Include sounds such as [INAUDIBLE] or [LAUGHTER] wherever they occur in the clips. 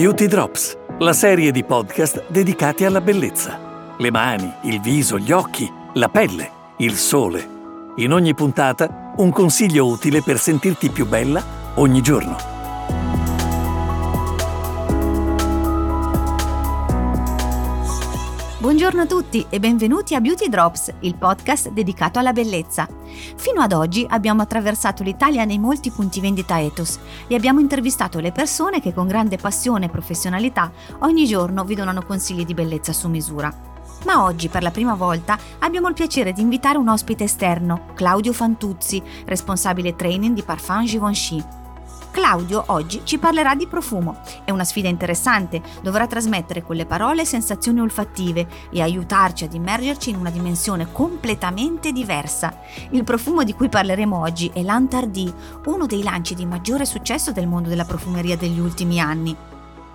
Beauty Drops, la serie di podcast dedicati alla bellezza. Le mani, il viso, gli occhi, la pelle, il sole. In ogni puntata un consiglio utile per sentirti più bella ogni giorno. Buongiorno a tutti e benvenuti a Beauty Drops, il podcast dedicato alla bellezza. Fino ad oggi abbiamo attraversato l'Italia nei molti punti vendita ethos e abbiamo intervistato le persone che con grande passione e professionalità ogni giorno vi donano consigli di bellezza su misura. Ma oggi, per la prima volta, abbiamo il piacere di invitare un ospite esterno, Claudio Fantuzzi, responsabile training di Parfum Givenchy. Claudio oggi ci parlerà di profumo. È una sfida interessante, dovrà trasmettere con le parole sensazioni olfattive e aiutarci ad immergerci in una dimensione completamente diversa. Il profumo di cui parleremo oggi è l'Antardi, uno dei lanci di maggiore successo del mondo della profumeria degli ultimi anni.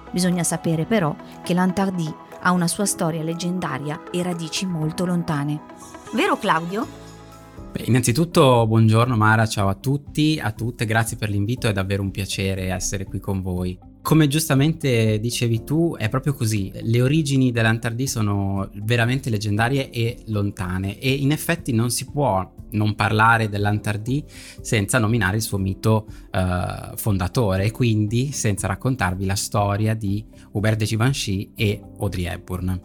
Bisogna sapere però che l'Antardi ha una sua storia leggendaria e radici molto lontane. Vero Claudio? Beh, innanzitutto buongiorno Mara, ciao a tutti, a tutte, grazie per l'invito, è davvero un piacere essere qui con voi. Come giustamente dicevi tu, è proprio così, le origini dell'Antardi sono veramente leggendarie e lontane e in effetti non si può non parlare dell'Antardi senza nominare il suo mito eh, fondatore e quindi senza raccontarvi la storia di Hubert de Givenchy e Audrey Hepburn.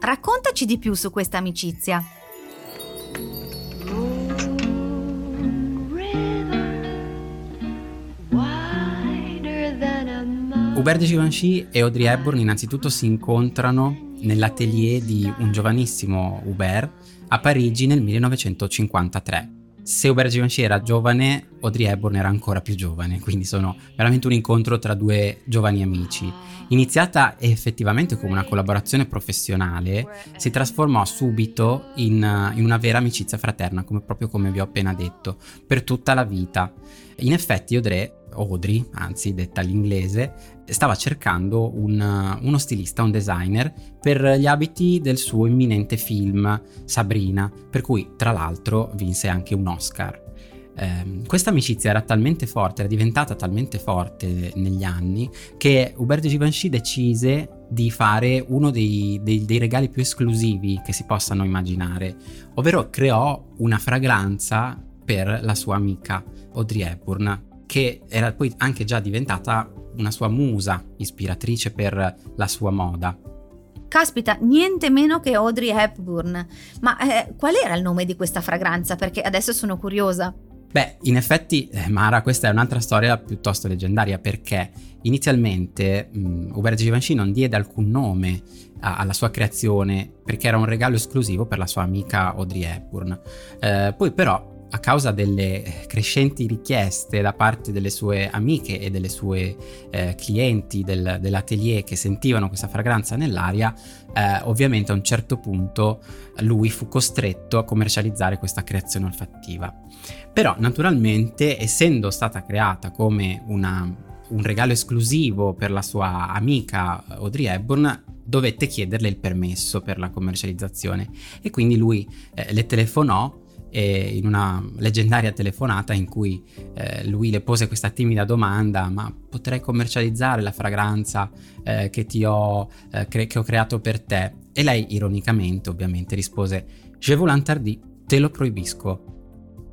Raccontaci di più su questa amicizia. Hubert de Givenchy e Audrey Hepburn innanzitutto si incontrano nell'atelier di un giovanissimo Hubert a Parigi nel 1953. Se Hubert de Givenchy era giovane, Audrey Hepburn era ancora più giovane, quindi sono veramente un incontro tra due giovani amici. Iniziata effettivamente come una collaborazione professionale, si trasformò subito in, in una vera amicizia fraterna, come, proprio come vi ho appena detto, per tutta la vita. In effetti Audrey Audrey, anzi detta all'inglese, stava cercando un, uno stilista, un designer per gli abiti del suo imminente film Sabrina, per cui tra l'altro vinse anche un Oscar. Eh, questa amicizia era talmente forte, era diventata talmente forte negli anni che Hubert Givenchy decise di fare uno dei, dei, dei, regali più esclusivi che si possano immaginare, ovvero creò una fragranza per la sua amica Audrey Hepburn che era poi anche già diventata una sua musa ispiratrice per la sua moda. Caspita, niente meno che Audrey Hepburn. Ma eh, qual era il nome di questa fragranza? Perché adesso sono curiosa. Beh, in effetti, eh, Mara, questa è un'altra storia piuttosto leggendaria perché inizialmente Hubert Givenchy non diede alcun nome a, alla sua creazione perché era un regalo esclusivo per la sua amica Audrey Hepburn. Eh, poi però a causa delle crescenti richieste da parte delle sue amiche e delle sue eh, clienti del, dell'atelier che sentivano questa fragranza nell'aria, eh, ovviamente a un certo punto lui fu costretto a commercializzare questa creazione olfattiva. Però naturalmente, essendo stata creata come una, un regalo esclusivo per la sua amica Audrey Hepburn, dovette chiederle il permesso per la commercializzazione e quindi lui eh, le telefonò e in una leggendaria telefonata in cui eh, lui le pose questa timida domanda ma potrei commercializzare la fragranza eh, che ti ho, eh, cre- che ho creato per te? E lei ironicamente ovviamente rispose je vous l'interdis, te lo proibisco.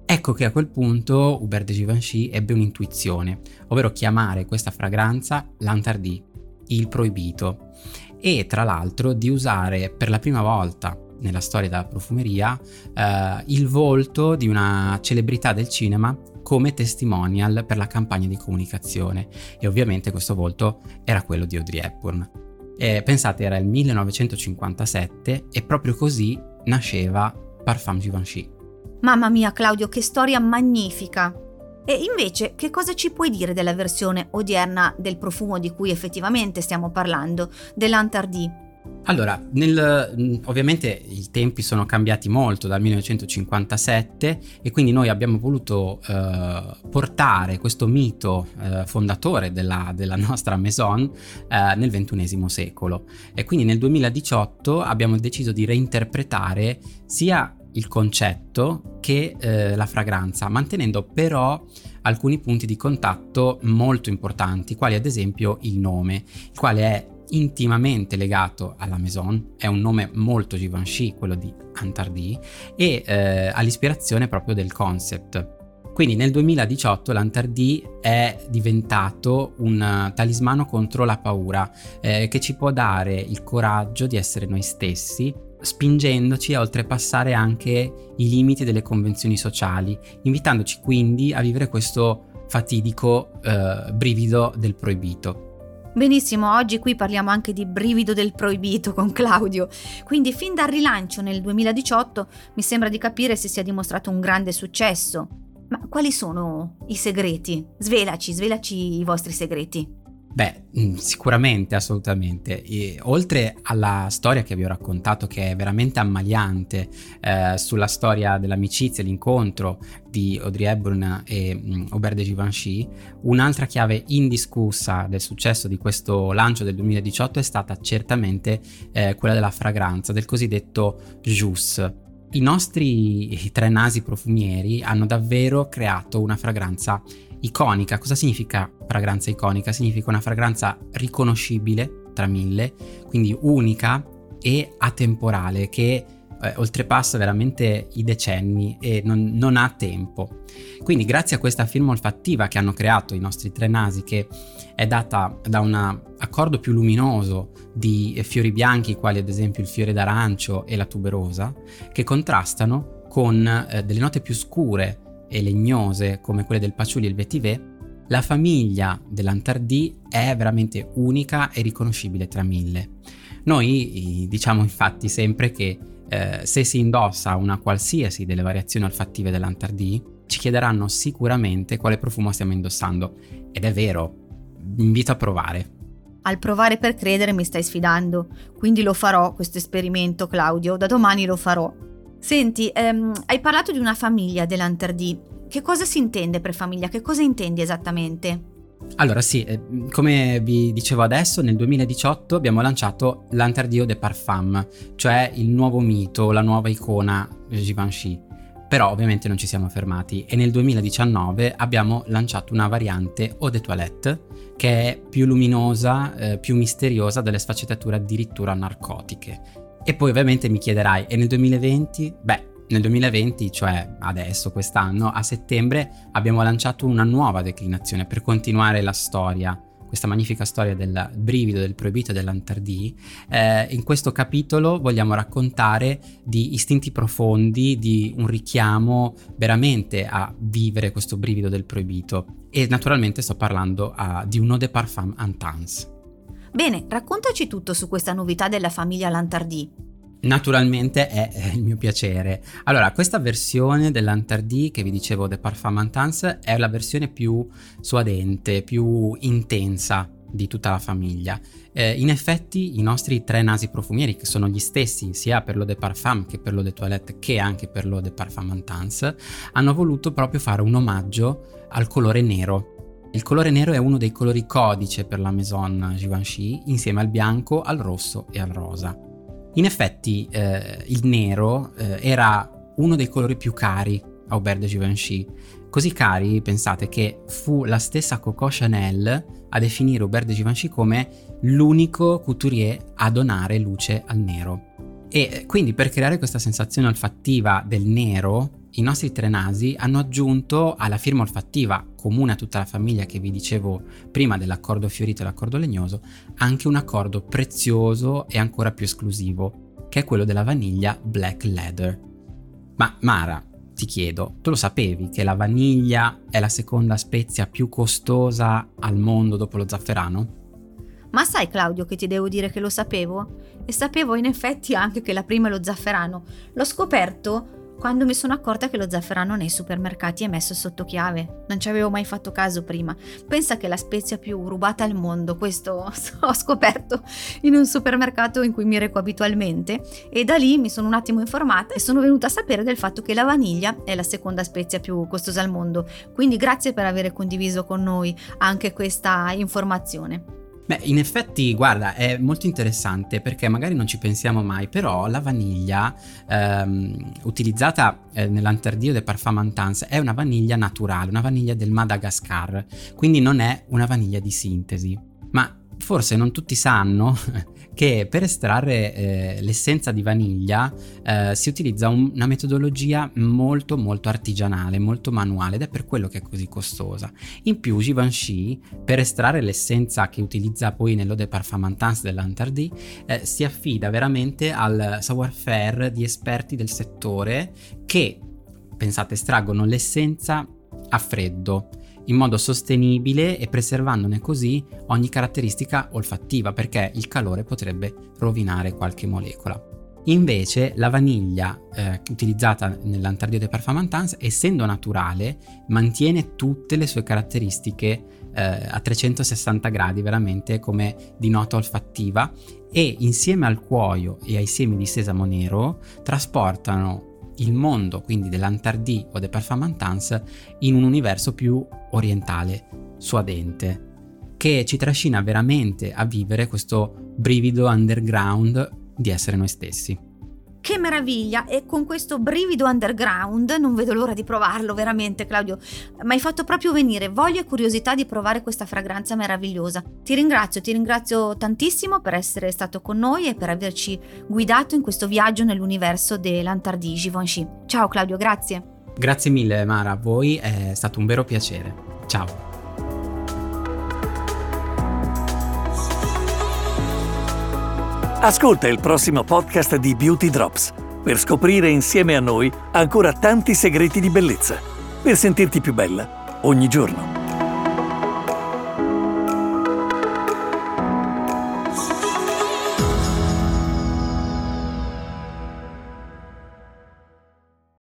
Ecco che a quel punto Hubert de Givenchy ebbe un'intuizione, ovvero chiamare questa fragranza l'interdit, il proibito, e tra l'altro di usare per la prima volta nella storia della profumeria eh, il volto di una celebrità del cinema come testimonial per la campagna di comunicazione e ovviamente questo volto era quello di Audrey Hepburn. E pensate era il 1957 e proprio così nasceva Parfum Givenchy. Mamma mia Claudio, che storia magnifica! E invece, che cosa ci puoi dire della versione odierna del profumo di cui effettivamente stiamo parlando, dell'Antardi? Allora, nel, mm, ovviamente i tempi sono cambiati molto dal 1957 e quindi noi abbiamo voluto eh, portare questo mito eh, fondatore della, della, [LAUGHS] nostra Maison eh, nel XXI secolo. E quindi nel 2018 abbiamo deciso di reinterpretare sia il concetto che eh, la fragranza, mantenendo però alcuni punti di contatto molto importanti, quali ad esempio il nome, il quale è intimamente legato alla Maison, è un nome molto Givenchy, quello di Antardi, e eh, all'ispirazione proprio del concept. Quindi nel 2018 l'Antardi è diventato un talismano contro la paura eh, che ci può dare il coraggio di essere noi stessi spingendoci a oltrepassare anche i limiti delle convenzioni sociali, invitandoci quindi a vivere questo fatidico eh, brivido del proibito. Benissimo, oggi qui parliamo anche di brivido del proibito con Claudio. Quindi fin dal rilancio nel 2018 mi sembra di capire se sia dimostrato un grande successo. Ma quali sono i segreti? Svelaci, svelaci i vostri segreti. Beh, mm, sicuramente, assolutamente. E, oltre alla storia che vi ho raccontato, che è veramente ammaliante, eh, sulla storia dell'amicizia, l'incontro di Audrey Hepburn e mm, Aubert de Givenchy, un'altra chiave indiscussa del successo di questo lancio del 2018 è stata certamente eh, quella della fragranza, del cosiddetto jus. I nostri tre nasi profumieri hanno davvero creato una fragranza iconica. Cosa significa fragranza iconica? Significa una fragranza riconoscibile tra mille, quindi unica e atemporale, che eh, oltrepassa veramente i decenni e non, non, ha tempo. Quindi grazie a questa firma olfattiva che hanno creato i nostri tre nasi, che è data da un accordo più luminoso di fiori bianchi, quali ad esempio il fiore d'arancio e la tuberosa, che contrastano con eh, delle note più scure e legnose come quelle del patchouli e il vetiver, la famiglia dell'Antardì è veramente unica e riconoscibile tra mille. Noi diciamo infatti sempre che eh, se si indossa una qualsiasi delle variazioni olfattive dell'Antardì, ci chiederanno sicuramente quale profumo stiamo indossando. Ed è vero, vi invito a provare. Al provare per credere mi stai sfidando, quindi lo farò questo esperimento Claudio, da domani lo farò. Senti, ehm, hai parlato di una famiglia dell'Anterdì. Che cosa si intende per famiglia? Che cosa intendi esattamente? Allora sì, eh, come vi dicevo adesso, nel 2018 abbiamo lanciato l'Interdio de Parfum, cioè il nuovo mito, la nuova icona Givenchy. Però ovviamente non ci siamo fermati e nel 2019 abbiamo lanciato una variante Eau de Toilette che è più luminosa, eh, più misteriosa, dalle sfaccettature addirittura narcotiche. E poi ovviamente mi chiederai, e nel 2020? Beh, nel 2020, cioè adesso, quest'anno, a settembre, abbiamo lanciato una nuova declinazione per continuare la storia, questa magnifica storia del brivido, del proibito dell'antardì. Eh, in questo capitolo vogliamo raccontare di istinti profondi, di un richiamo veramente a vivere questo brivido del proibito. E naturalmente sto parlando uh, di un eau de parfum intense. Bene, raccontaci tutto su questa novità della famiglia Lantardì. Naturalmente è, è, il mio piacere. Allora, questa versione dell'Antardi che vi dicevo de Parfum Intense è la versione più suadente, più intensa di tutta la famiglia. Eh, in effetti i nostri tre nasi profumieri, che sono gli stessi sia per l'eau de parfum che per l'eau de toilette che anche per l'eau de parfum intense, hanno voluto proprio fare un omaggio al colore nero il colore nero è uno dei colori codice per la Maison Givenchy insieme al bianco, al rosso e al rosa. In effetti eh, il nero eh, era uno dei colori più cari a Aubert de Givenchy, così cari, pensate, che fu la stessa Coco Chanel a definire Aubert de Givenchy come l'unico couturier a donare luce al nero. E quindi per creare questa sensazione olfattiva del nero, i nostri tre nasi hanno aggiunto alla firma olfattiva comune a tutta la famiglia che vi dicevo prima dell'accordo fiorito e l'accordo legnoso, anche un accordo prezioso e ancora più esclusivo, che è quello della vaniglia Black Leather. Ma Mara, ti chiedo, tu lo sapevi che la vaniglia è la seconda spezia più costosa al mondo dopo lo zafferano? Ma sai Claudio che ti devo dire che lo sapevo? E sapevo in effetti anche che la prima è lo zafferano. L'ho scoperto quando mi sono accorta che lo zafferano nei supermercati è messo sotto chiave. Non ci avevo mai fatto caso prima. Pensa che è la spezia più rubata al mondo, questo [LAUGHS] ho scoperto in un supermercato in cui mi reco abitualmente e da lì mi sono un attimo informata e sono venuta a sapere del fatto che la vaniglia è la seconda spezia più costosa al mondo. Quindi grazie per aver condiviso con noi anche questa informazione. Beh, in effetti, guarda, è molto interessante perché magari non ci pensiamo mai, però la vaniglia ehm, utilizzata eh, nell'Interdio de Parfumantans è una vaniglia naturale, una vaniglia del Madagascar, quindi non è una vaniglia di sintesi. Ma forse non tutti sanno che per estrarre eh, l'essenza di vaniglia eh, si utilizza un, una metodologia molto molto artigianale, molto manuale ed è per quello che è così costosa. In più Givenchy per estrarre l'essenza che utilizza poi nell'Eau de Parfumantans dell'Antardi eh, si affida veramente al savoir-faire di esperti del settore che, pensate, estraggono l'essenza a freddo in modo sostenibile e preservandone così ogni caratteristica olfattiva perché il calore potrebbe rovinare qualche molecola. Invece la vaniglia eh, utilizzata nell'Antardio de Parfumantans, essendo naturale, mantiene tutte le sue caratteristiche eh, a 360 gradi, veramente come di nota olfattiva, e insieme al cuoio e ai semi di sesamo nero trasportano il mondo quindi dell'Antardì o del Parfumantans in un universo più orientale, suadente, che ci trascina veramente a vivere questo brivido underground di essere noi stessi. Che meraviglia! E con questo brivido underground non vedo l'ora di provarlo veramente, Claudio. Mi hai fatto proprio venire voglia e curiosità di provare questa fragranza meravigliosa. Ti ringrazio, ti ringrazio tantissimo per essere stato con noi e per averci guidato in questo viaggio nell'universo dell'Antardi Givenchy. Ciao Claudio, grazie. Grazie mille Mara, a voi è stato un vero piacere. Ciao. Ascolta il prossimo podcast di Beauty Drops per scoprire insieme a noi ancora tanti segreti di bellezza, per sentirti più bella ogni giorno.